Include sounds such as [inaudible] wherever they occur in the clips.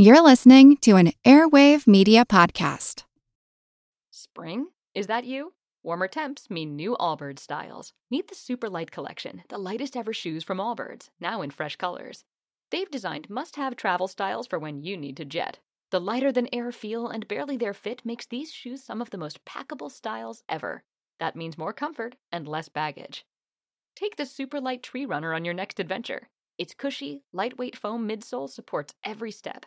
You're listening to an Airwave Media Podcast. Spring? Is that you? Warmer temps mean new Allbirds styles. Meet the Super Light Collection, the lightest ever shoes from Allbirds, now in fresh colors. They've designed must have travel styles for when you need to jet. The lighter than air feel and barely there fit makes these shoes some of the most packable styles ever. That means more comfort and less baggage. Take the Super Light Tree Runner on your next adventure. Its cushy, lightweight foam midsole supports every step,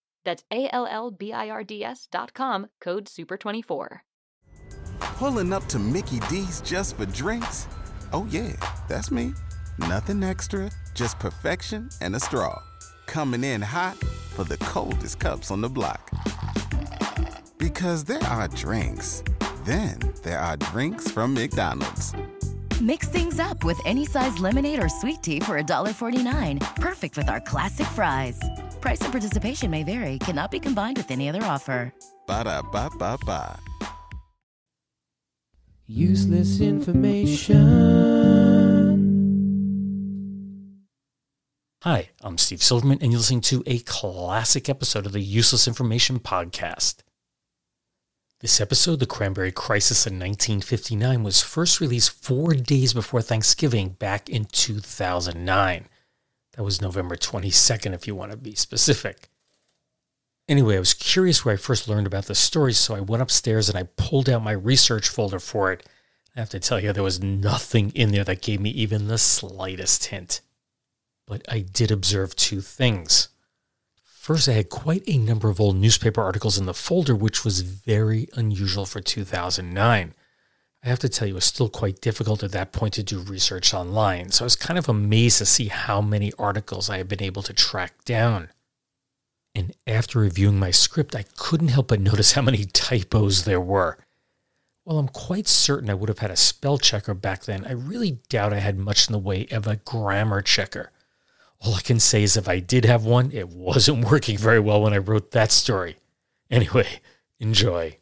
That's A L L B I R D S dot com, code SUPER24. Pulling up to Mickey D's just for drinks? Oh, yeah, that's me. Nothing extra, just perfection and a straw. Coming in hot for the coldest cups on the block. Because there are drinks, then there are drinks from McDonald's. Mix things up with any size lemonade or sweet tea for $1.49. Perfect with our classic fries. Price and participation may vary, cannot be combined with any other offer. Ba da ba ba ba. Useless information. Hi, I'm Steve Silverman, and you're listening to a classic episode of the Useless Information Podcast. This episode, The Cranberry Crisis in 1959, was first released four days before Thanksgiving back in 2009. That was November 22nd, if you want to be specific. Anyway, I was curious where I first learned about the story, so I went upstairs and I pulled out my research folder for it. I have to tell you, there was nothing in there that gave me even the slightest hint. But I did observe two things. First, I had quite a number of old newspaper articles in the folder, which was very unusual for 2009. I have to tell you, it was still quite difficult at that point to do research online, so I was kind of amazed to see how many articles I had been able to track down. And after reviewing my script, I couldn't help but notice how many [laughs] typos there were. While I'm quite certain I would have had a spell checker back then, I really doubt I had much in the way of a grammar checker. All I can say is if I did have one, it wasn't [laughs] working very well when I wrote that story. Anyway, enjoy.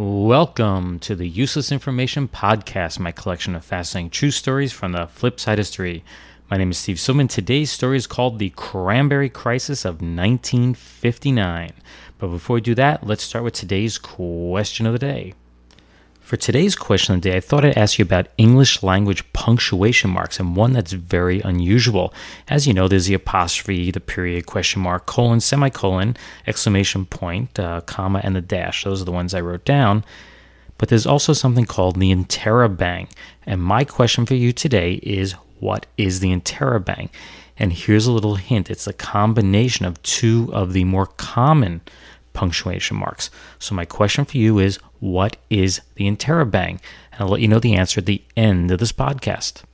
Welcome to the Useless Information Podcast, my collection of fascinating true stories from the flip side of history. My name is Steve Silverman. Today's story is called The Cranberry Crisis of 1959. But before we do that, let's start with today's question of the day. For today's question of the day, I thought I'd ask you about English language punctuation marks and one that's very unusual. As you know, there's the apostrophe, the period, question mark, colon, semicolon, exclamation point, uh, comma, and the dash. Those are the ones I wrote down. But there's also something called the interrobang. And my question for you today is what is the interrobang? And here's a little hint it's a combination of two of the more common punctuation marks. So, my question for you is what is the interrobang? And I'll let you know the answer at the end of this podcast.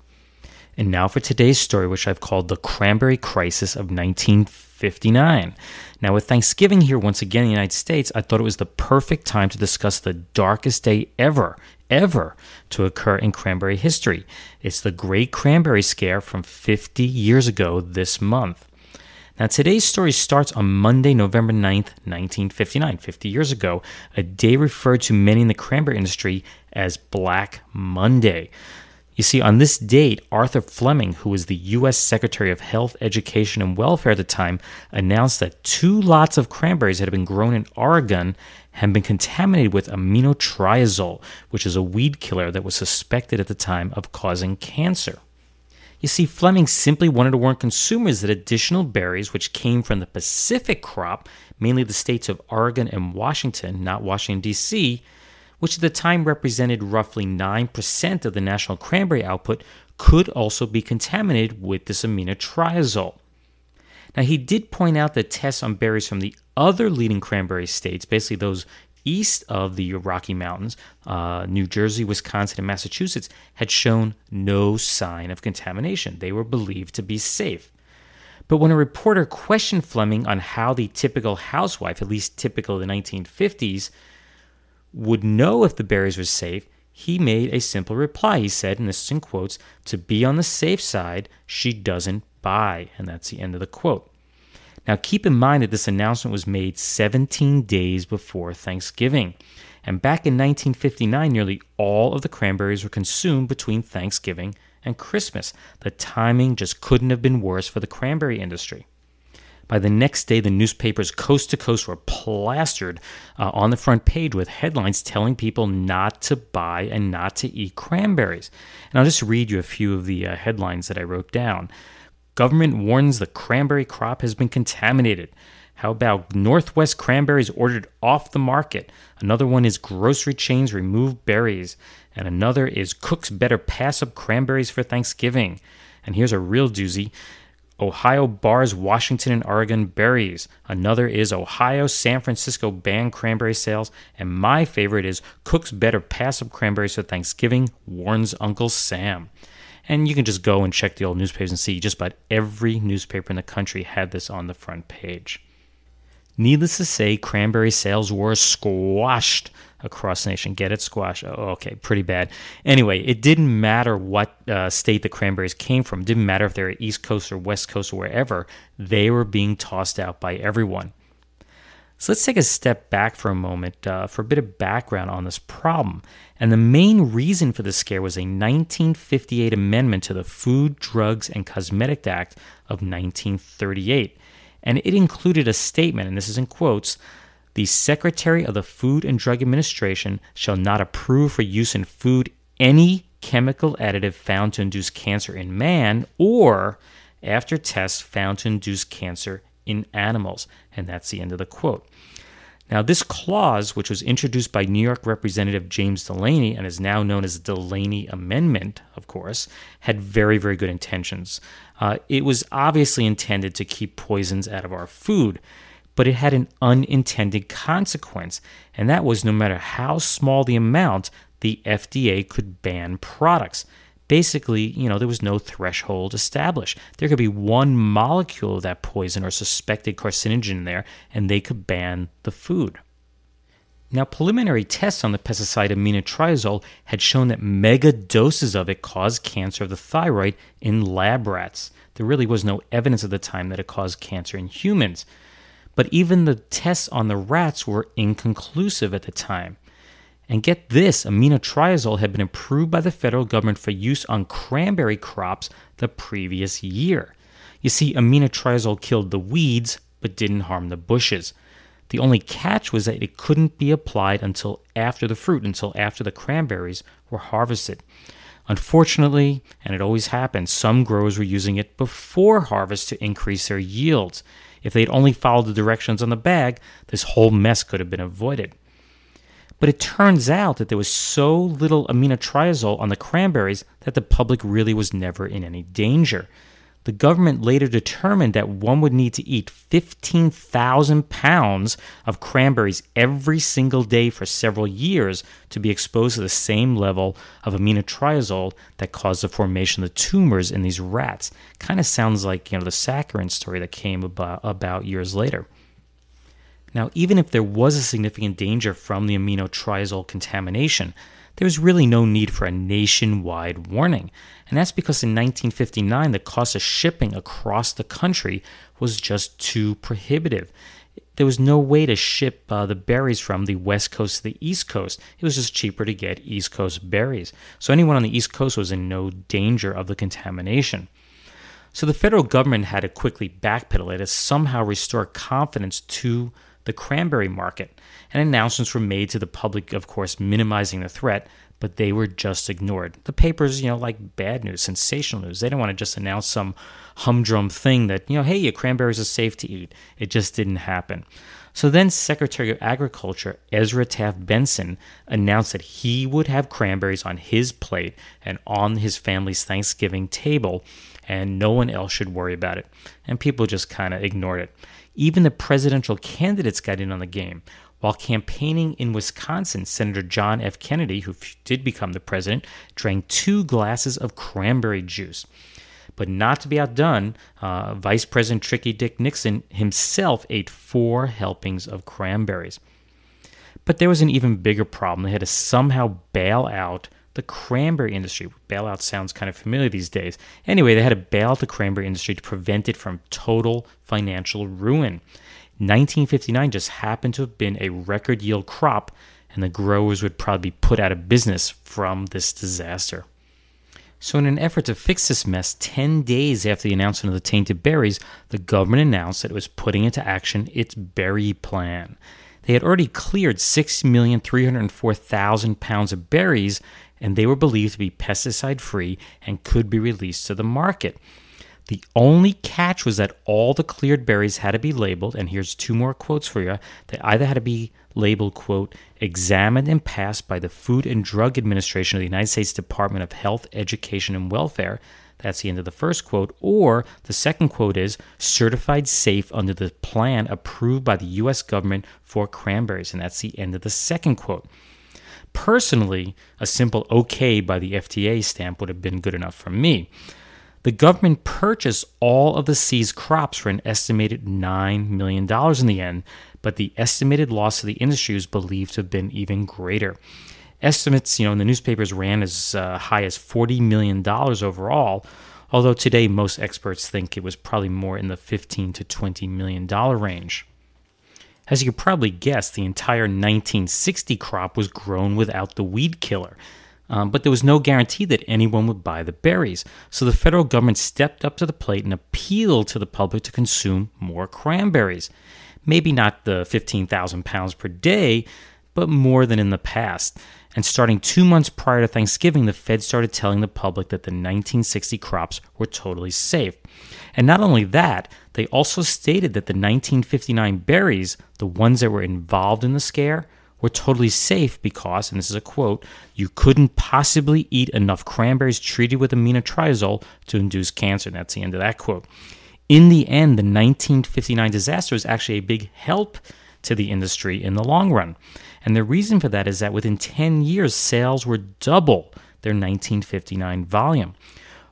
And now for today's story, which I've called The Cranberry Crisis of 1959. Now, with Thanksgiving here once again in the United States, I thought it was the perfect time to discuss the darkest day ever, ever to occur in cranberry history. It's the Great Cranberry Scare from 50 years ago this month. Now, today's story starts on Monday, November 9th, 1959, 50 years ago, a day referred to many in the cranberry industry as Black Monday. You see, on this date, Arthur Flemming, who was the U.S. Secretary of Health, Education, and Welfare at the time, announced that two lots of cranberries that had been grown in Oregon had been contaminated with aminotriazole, which is a weed killer that was suspected at the time of causing cancer. You see, Flemming simply wanted to warn consumers that additional berries, which came from the Pacific crop, mainly the states of Oregon and Washington, not Washington, D.C., which at the time represented roughly 9% of the national cranberry output, could also be contaminated with this aminotriazole. Now, he did point out that tests on berries from the other leading cranberry states, basically those east of the Rocky Mountains, uh, New Jersey, Wisconsin, and Massachusetts, had shown no sign of contamination. They were believed to be safe. But when a reporter questioned Flemming on how the typical housewife, at least typical of the 1950s, would know if the berries were safe, he made a simple reply. He said, and this is in quotes, to be on the safe side, she doesn't buy. And that's the end of the quote. Now, keep in mind that this announcement was made 17 days before Thanksgiving. And back in 1959, nearly all of the cranberries were consumed between Thanksgiving and Christmas. The timing just couldn't have been worse for the cranberry industry. By the next day, the newspapers coast to coast were plastered uh, on the front page with headlines telling people not to buy and not to eat cranberries. And I'll just read you a few of the uh, headlines that I wrote down. Government warns the cranberry crop has been contaminated. How about Northwest cranberries ordered off the market? Another one is grocery chains remove berries. And another is cooks better pass up cranberries for Thanksgiving. And here's a real doozy. Ohio bars Washington and Oregon berries. Another is Ohio, San Francisco ban cranberry sales. And my favorite is Cooks better pass up cranberries for Thanksgiving, warns Uncle Sam. And you can just go and check the old newspapers and see just about every newspaper in the country had this on the front page. Needless to say, cranberry sales were squashed across the nation. Get it? Squash. Oh, okay, pretty bad. Anyway, it didn't matter what uh, state the cranberries came from. It didn't matter if they were East Coast or West Coast or wherever. They were being tossed out by everyone. So let's take a step back for a moment uh, for a bit of background on this problem. And the main reason for the scare was a 1958 amendment to the Food, Drugs, and Cosmetic Act of 1938 and it included a statement, and this is in quotes the Secretary of the Food and Drug Administration shall not approve for use in food any chemical additive found to induce cancer in man or after tests found to induce cancer in animals. And that's the end of the quote. Now, this clause, which was introduced by New York Representative James Delaney and is now known as the Delaney Amendment, of course, had very, very good intentions. Uh, it was obviously intended to keep poisons out of our food, but it had an unintended consequence, and that was no matter how small the amount, the FDA could ban products basically, you know, there was no threshold established. There could be one molecule of that poison or suspected carcinogen in there, and they could ban the food. Now, preliminary tests on the pesticide aminotriazole had shown that mega doses of it caused cancer of the thyroid in lab rats. There really was no evidence at the time that it caused cancer in humans. But even the tests on the rats were inconclusive at the time. And get this aminotriazole had been approved by the federal government for use on cranberry crops the previous year. You see, aminotriazole killed the weeds but didn't harm the bushes. The only catch was that it couldn't be applied until after the fruit, until after the cranberries were harvested. Unfortunately, and it always happens, some growers were using it before harvest to increase their yields. If they'd only followed the directions on the bag, this whole mess could have been avoided. But it turns out that there was so little aminotriazole on the cranberries that the public really was never in any danger. The government later determined that one would need to eat 15,000 pounds of cranberries every single day for several years to be exposed to the same level of aminotriazole that caused the formation of the tumors in these rats. Kind of sounds like you know the saccharin story that came about, about years later. Now, even if there was a significant danger from the aminotriazole contamination, there was really no need for a nationwide warning. And that's because in 1959, the cost of shipping across the country was just too prohibitive. There was no way to ship uh, the berries from the West Coast to the East Coast. It was just cheaper to get East Coast berries. So anyone on the East Coast was in no danger of the contamination. So the federal government had to quickly backpedal it to somehow restore confidence to the cranberry market, and announcements were made to the public, of course, minimizing the threat, but they were just ignored. The papers, you know, like bad news, sensational news. They don't want to just announce some humdrum thing that, you know, hey, your cranberries are safe to eat. It just didn't happen. So then Secretary of Agriculture Ezra Taft Benson announced that he would have cranberries on his plate and on his family's Thanksgiving table, and no one else should worry about it. And people just kind of ignored it. Even the presidential candidates got in on the game. While campaigning in Wisconsin, Senator John F. Kennedy, who did become the president, drank two glasses of cranberry juice. But not to be outdone, uh, Vice President Tricky Dick Nixon himself ate four helpings of cranberries. But there was an even bigger problem. They had to somehow bail out the cranberry industry. Bailout sounds kind of familiar these days. Anyway, they had to bail out the cranberry industry to prevent it from total financial ruin. 1959 just happened to have been a record yield crop, and the growers would probably be put out of business from this disaster. So, in an effort to fix this mess, 10 days after the announcement of the tainted berries, the government announced that it was putting into action its berry plan. They had already cleared 6,304,000 pounds of berries, and they were believed to be pesticide free and could be released to the market. The only catch was that all the cleared berries had to be labeled, and here's two more quotes for you. They either had to be labeled, quote, examined and passed by the Food and Drug Administration of the United States Department of Health, Education, and Welfare. That's the end of the first quote. Or the second quote is certified safe under the plan approved by the U.S. government for cranberries. And that's the end of the second quote. Personally, a simple okay by the FDA stamp would have been good enough for me. The government purchased all of the seized crops for an estimated $9 million in the end, but the estimated loss to the industry is believed to have been even greater. Estimates, you know, in the newspapers ran as uh, high as $40 million overall, although today most experts think it was probably more in the 15 to 20 million dollar range. As you could probably guess, the entire 1960 crop was grown without the weed killer. Um, but there was no guarantee that anyone would buy the berries. So the federal government stepped up to the plate and appealed to the public to consume more cranberries. Maybe not the 15,000 pounds per day, but more than in the past. And starting two months prior to Thanksgiving, the Fed started telling the public that the 1960 crops were totally safe. And not only that, they also stated that the 1959 berries, the ones that were involved in the scare, were totally safe because, and this is a quote, you couldn't possibly eat enough cranberries treated with aminotriazole to induce cancer. And that's the end of that quote. In the end, the 1959 disaster was actually a big help to the industry in the long run. And the reason for that is that within 10 years, sales were double their 1959 volume.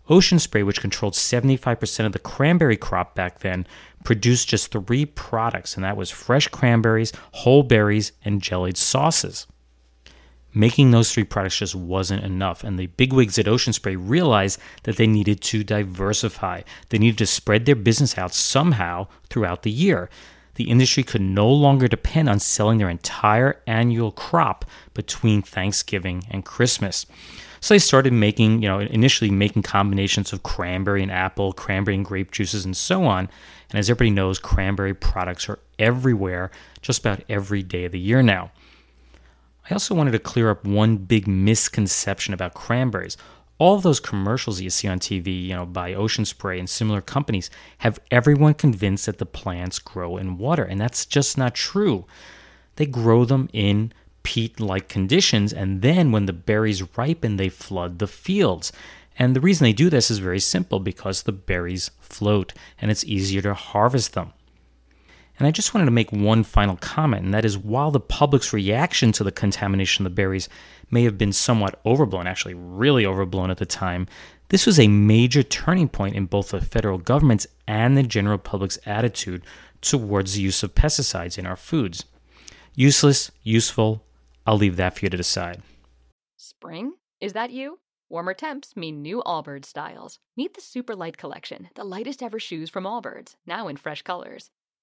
Ocean Spray, which controlled 75% of the cranberry crop back then, produced just three products, and that was fresh cranberries, whole berries, and jellied sauces. Making those three products just wasn't enough, and the bigwigs at Ocean Spray realized that they needed to diversify. They needed to spread their business out somehow throughout the year. The industry could no longer depend on selling their entire annual crop between Thanksgiving and Christmas. So they started making, you know, initially making combinations of cranberry and apple, cranberry and grape juices, and so on. And as everybody knows, cranberry products are everywhere, just about every day of the year now. I also wanted to clear up one big misconception about cranberries. All of those commercials you see on TV, you know, by Ocean Spray and similar companies, have everyone convinced that the plants grow in water, and that's just not true. They grow them in peat like conditions, and then when the berries ripen, they flood the fields. And the reason they do this is very simple because the berries float and it's easier to harvest them. And I just wanted to make one final comment, and that is while the public's reaction to the contamination of the berries may have been somewhat overblown, actually really overblown at the time, this was a major turning point in both the federal government's and the general public's attitude towards the use of pesticides in our foods. Useless, useful, I'll leave that for you to decide. Spring? Is that you? Warmer temps mean new Allbirds styles. Meet the Super Light Collection, the lightest ever shoes from Allbirds, now in fresh colors.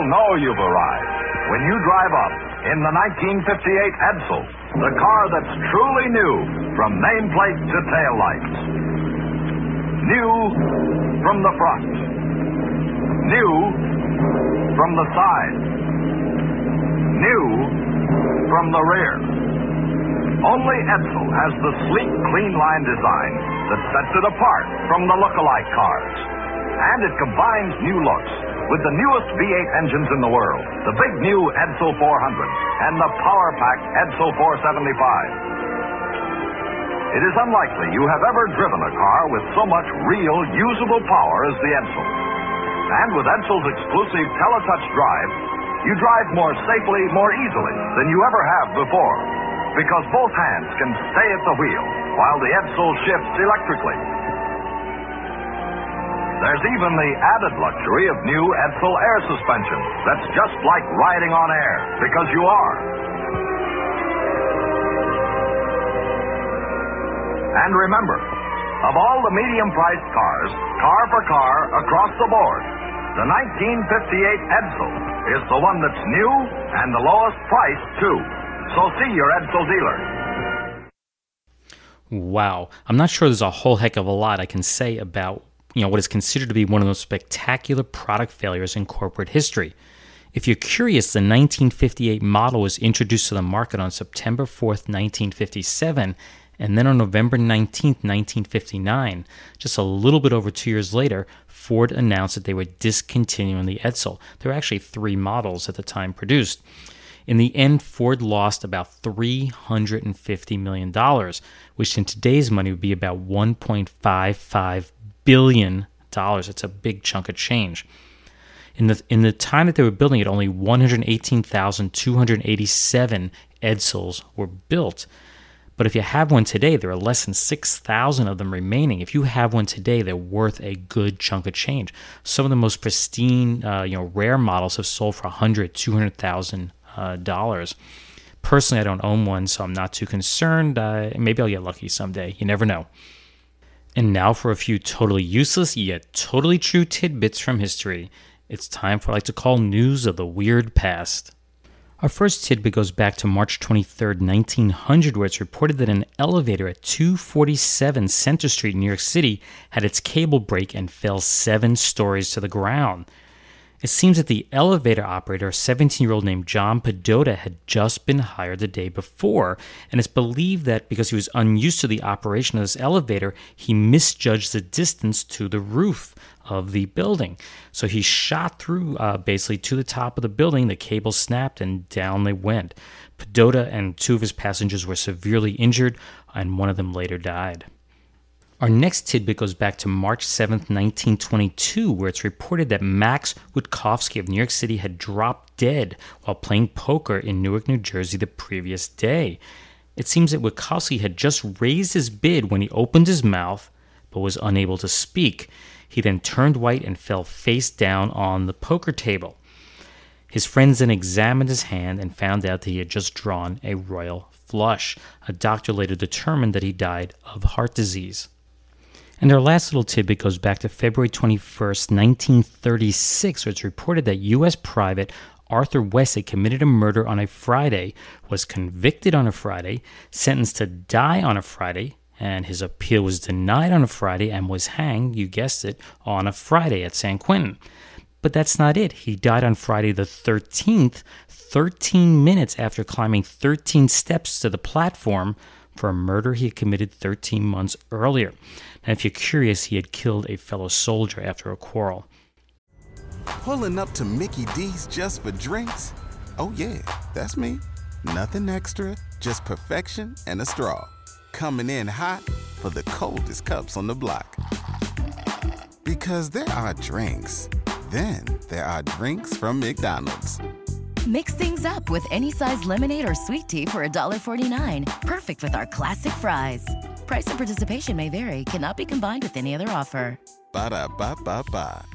You've arrived when you drive up in the 1958 Edsel, the car that's truly new from nameplate to tail lights. New from the front. New from the side. New from the rear. Only Edsel has the sleek, clean line design that sets it apart from the look-alike cars. And it combines new looks with the newest V8 engines in the world, the big new Edsel 400 and the power-packed Edsel 475. It is unlikely you have ever driven a car with so much real, usable power as the Edsel. And with Edsel's exclusive Teletouch drive, you drive more safely, more easily than you ever have before. Because both hands can stay at the wheel while the Edsel shifts electrically. There's even the added luxury of new Edsel air suspension that's just like riding on air, because you are. And remember, of all the medium priced cars, car for car, across the board, the 1958 Edsel is the one that's new and the lowest price, too. So see your Edsel dealer. Wow. I'm not sure there's a whole heck of a lot I can say about you know what is considered to be one of the most spectacular product failures in corporate history. If you're curious, the 1958 model was introduced to the market on September 4th, 1957, and then on November 19th, 1959, just a little bit over two years later, Ford announced that they were discontinuing the Edsel. There were actually three models at the time produced. In the end, Ford lost about $350 million, which in today's money would be about $1.55 billion. dollars. It's a big chunk of change. In the, in the time that they were building it, only 118,287 Edsels were built. But if you have one today, there are less than 6,000 of them remaining. If you have one today, they're worth a good chunk of change. Some of the most pristine, uh, you know, rare models have sold for 100, 200,000 uh, dollars. Personally, I don't own one, so I'm not too concerned. Uh, maybe I'll get lucky someday. You never know. And now for a few totally useless yet totally true tidbits from history. It's time for what I like to call news of the weird past. Our first tidbit goes back to March 23, 1900, where it's reported that an elevator at 247 Center Street in New York City had its cable break and fell seven stories to the ground. It seems that the elevator operator, a 17 year old named John Pedota, had just been hired the day before, and it's believed that because he was unused to the operation of this elevator, he misjudged the distance to the roof of the building. So he shot through uh, basically to the top of the building, the cable snapped, and down they went. Pedota and two of his passengers were severely injured, and one of them later died. Our next tidbit goes back to March 7, 1922, where it's reported that Max Witkowski of New York City had dropped dead while playing poker in Newark, New Jersey the previous day. It seems that Witkowski had just raised his bid when he opened his mouth but was unable to speak. He then turned white and fell face down on the poker table. His friends then examined his hand and found out that he had just drawn a royal flush. A doctor later determined that he died of heart disease. And our last little tidbit goes back to February 21st, 1936, where it's reported that U.S. private Arthur Westlake committed a murder on a Friday, was convicted on a Friday, sentenced to die on a Friday, and his appeal was denied on a Friday and was hanged, you guessed it, on a Friday at San Quentin. But that's not it. He died on Friday the 13th, 13 minutes after climbing 13 steps to the platform for a murder he had committed 13 months earlier. Now, if you're curious, he had killed a fellow soldier after a quarrel. Pulling up to Mickey D's just for drinks? Oh, yeah, that's me. Nothing extra, just perfection and a straw. Coming in hot for the coldest cups on the block. Because there are drinks, then there are drinks from McDonald's. Mix things up with any size lemonade or sweet tea for $1.49. Perfect with our classic fries. Price and participation may vary, cannot be combined with any other offer. Ba da ba ba ba.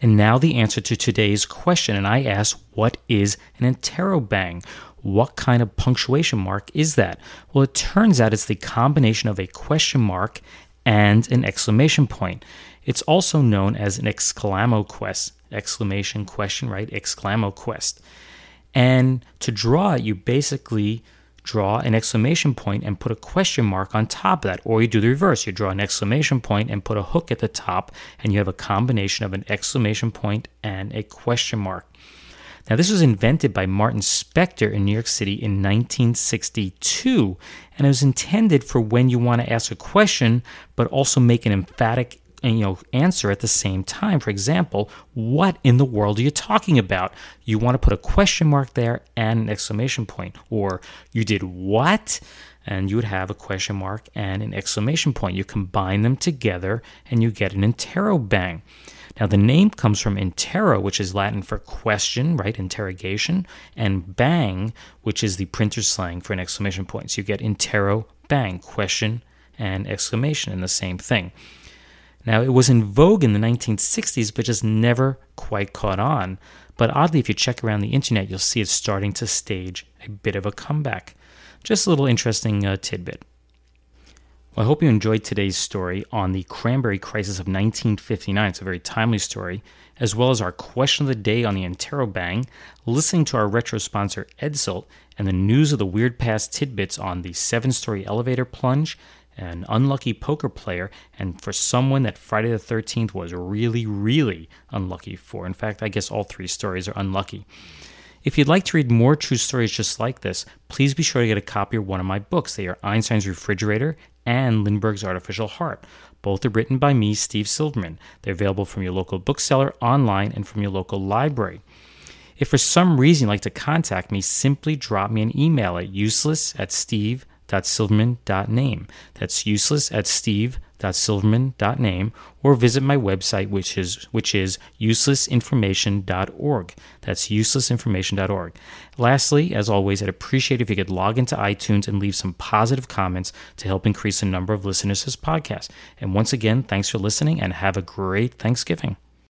And now the answer to today's question. And I ask, what is an interrobang? What kind of punctuation mark is that? Well, it turns out it's the combination of a question mark and an exclamation point. It's also known as an exclamoquest exclamation question, right? Exclamo quest. And to draw it, you basically draw an exclamation point and put a question mark on top of that. Or you do the reverse. You draw an exclamation point and put a hook at the top, and you have a combination of an exclamation point and a question mark. Now, this was invented by Martin Speckter in New York City in 1962, and it was intended for when you want to ask a question, but also make an emphatic you know answer at the same time. For example what in the world are you talking about? You want to put a question mark there and an exclamation point. Or you did what? And you would have a question mark and an exclamation point. You combine them together and you get an interrobang now the name comes from intero which is latin for question right? Interrogation and bang which is the printer slang for an exclamation point. So you get intero bang question and exclamation in the same thing now, it was in vogue in the 1960s, but just never quite caught on. But oddly, if you check around the internet, you'll see it's starting to stage a bit of a comeback. Just a little interesting uh, tidbit. Well, I hope you enjoyed today's story on the cranberry crisis of 1959. It's a very timely story, as well as our question of the day on the Interrobang, listening to our retro sponsor Edsel, and the news of the weird past tidbits on the seven story elevator plunge an unlucky poker player, and for someone that Friday the 13th was really, really unlucky for. In fact, I guess all three stories are unlucky. If you'd like to read more true stories just like this, please be sure to get a copy of one of my books. They are Einstein's Refrigerator and Lindbergh's Artificial Heart. Both are written by me, Steve Silverman. They're available from your local bookseller, online, and from your local library. If for some reason you'd like to contact me, simply drop me an email at useless at steve steve.silverman.name. That's useless at steve.silverman.name or visit my website which is which is uselessinformation.org. That's uselessinformation.org. Lastly, as always, I'd appreciate if you could log into iTunes and leave some positive comments to help increase the number of listeners to this podcast. And once again, thanks for listening and have a great Thanksgiving.